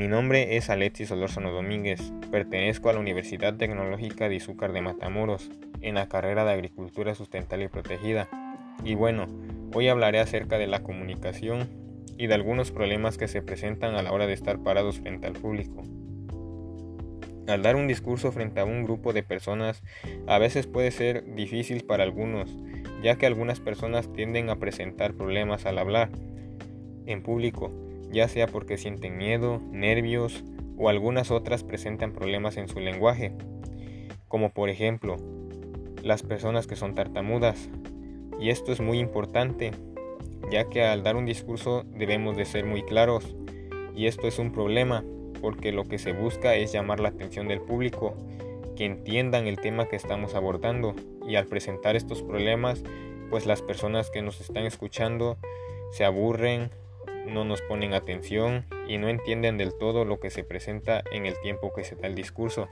Mi nombre es Alexis Solórzano Domínguez. Pertenezco a la Universidad Tecnológica de Izúcar de Matamoros en la carrera de Agricultura Sustentable y Protegida. Y bueno, hoy hablaré acerca de la comunicación y de algunos problemas que se presentan a la hora de estar parados frente al público. Al dar un discurso frente a un grupo de personas a veces puede ser difícil para algunos, ya que algunas personas tienden a presentar problemas al hablar en público ya sea porque sienten miedo, nervios o algunas otras presentan problemas en su lenguaje, como por ejemplo las personas que son tartamudas. Y esto es muy importante, ya que al dar un discurso debemos de ser muy claros, y esto es un problema, porque lo que se busca es llamar la atención del público, que entiendan el tema que estamos abordando, y al presentar estos problemas, pues las personas que nos están escuchando se aburren no nos ponen atención y no entienden del todo lo que se presenta en el tiempo que se da el discurso.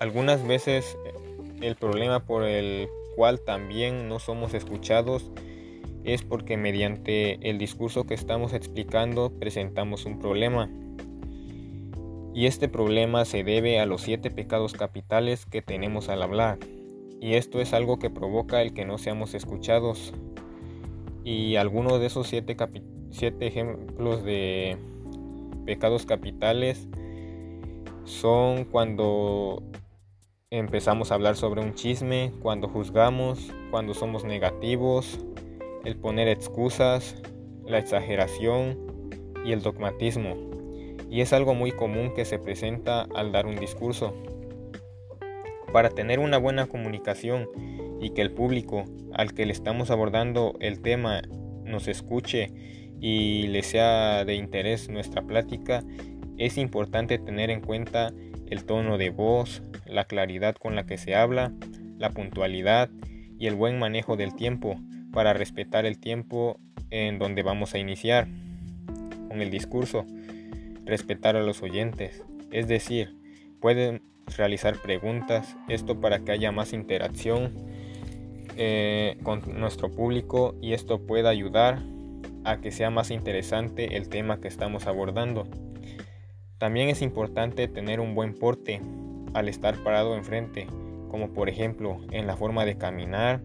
Algunas veces eh, el problema por el cual también no somos escuchados es porque mediante el discurso que estamos explicando presentamos un problema. Y este problema se debe a los siete pecados capitales que tenemos al hablar. Y esto es algo que provoca el que no seamos escuchados y algunos de esos siete, siete ejemplos de pecados capitales son cuando empezamos a hablar sobre un chisme, cuando juzgamos, cuando somos negativos, el poner excusas, la exageración y el dogmatismo. Y es algo muy común que se presenta al dar un discurso. Para tener una buena comunicación y que el público al que le estamos abordando el tema nos escuche y le sea de interés nuestra plática, es importante tener en cuenta el tono de voz, la claridad con la que se habla, la puntualidad y el buen manejo del tiempo para respetar el tiempo en donde vamos a iniciar. Con el discurso, respetar a los oyentes, es decir, pueden realizar preguntas, esto para que haya más interacción eh, con nuestro público y esto pueda ayudar a que sea más interesante el tema que estamos abordando. También es importante tener un buen porte al estar parado enfrente, como por ejemplo en la forma de caminar,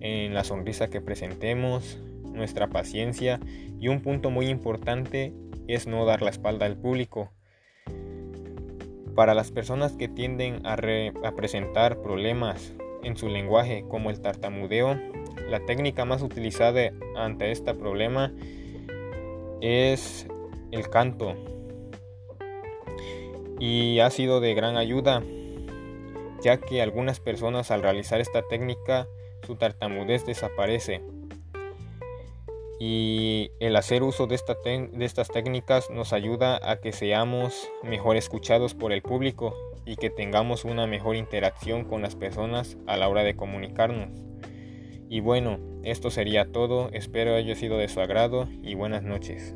en la sonrisa que presentemos, nuestra paciencia y un punto muy importante es no dar la espalda al público. Para las personas que tienden a, a presentar problemas en su lenguaje, como el tartamudeo. La técnica más utilizada ante este problema es el canto y ha sido de gran ayuda ya que algunas personas al realizar esta técnica su tartamudez desaparece y el hacer uso de, esta de estas técnicas nos ayuda a que seamos mejor escuchados por el público y que tengamos una mejor interacción con las personas a la hora de comunicarnos. Y bueno, esto sería todo, espero haya sido de su agrado y buenas noches.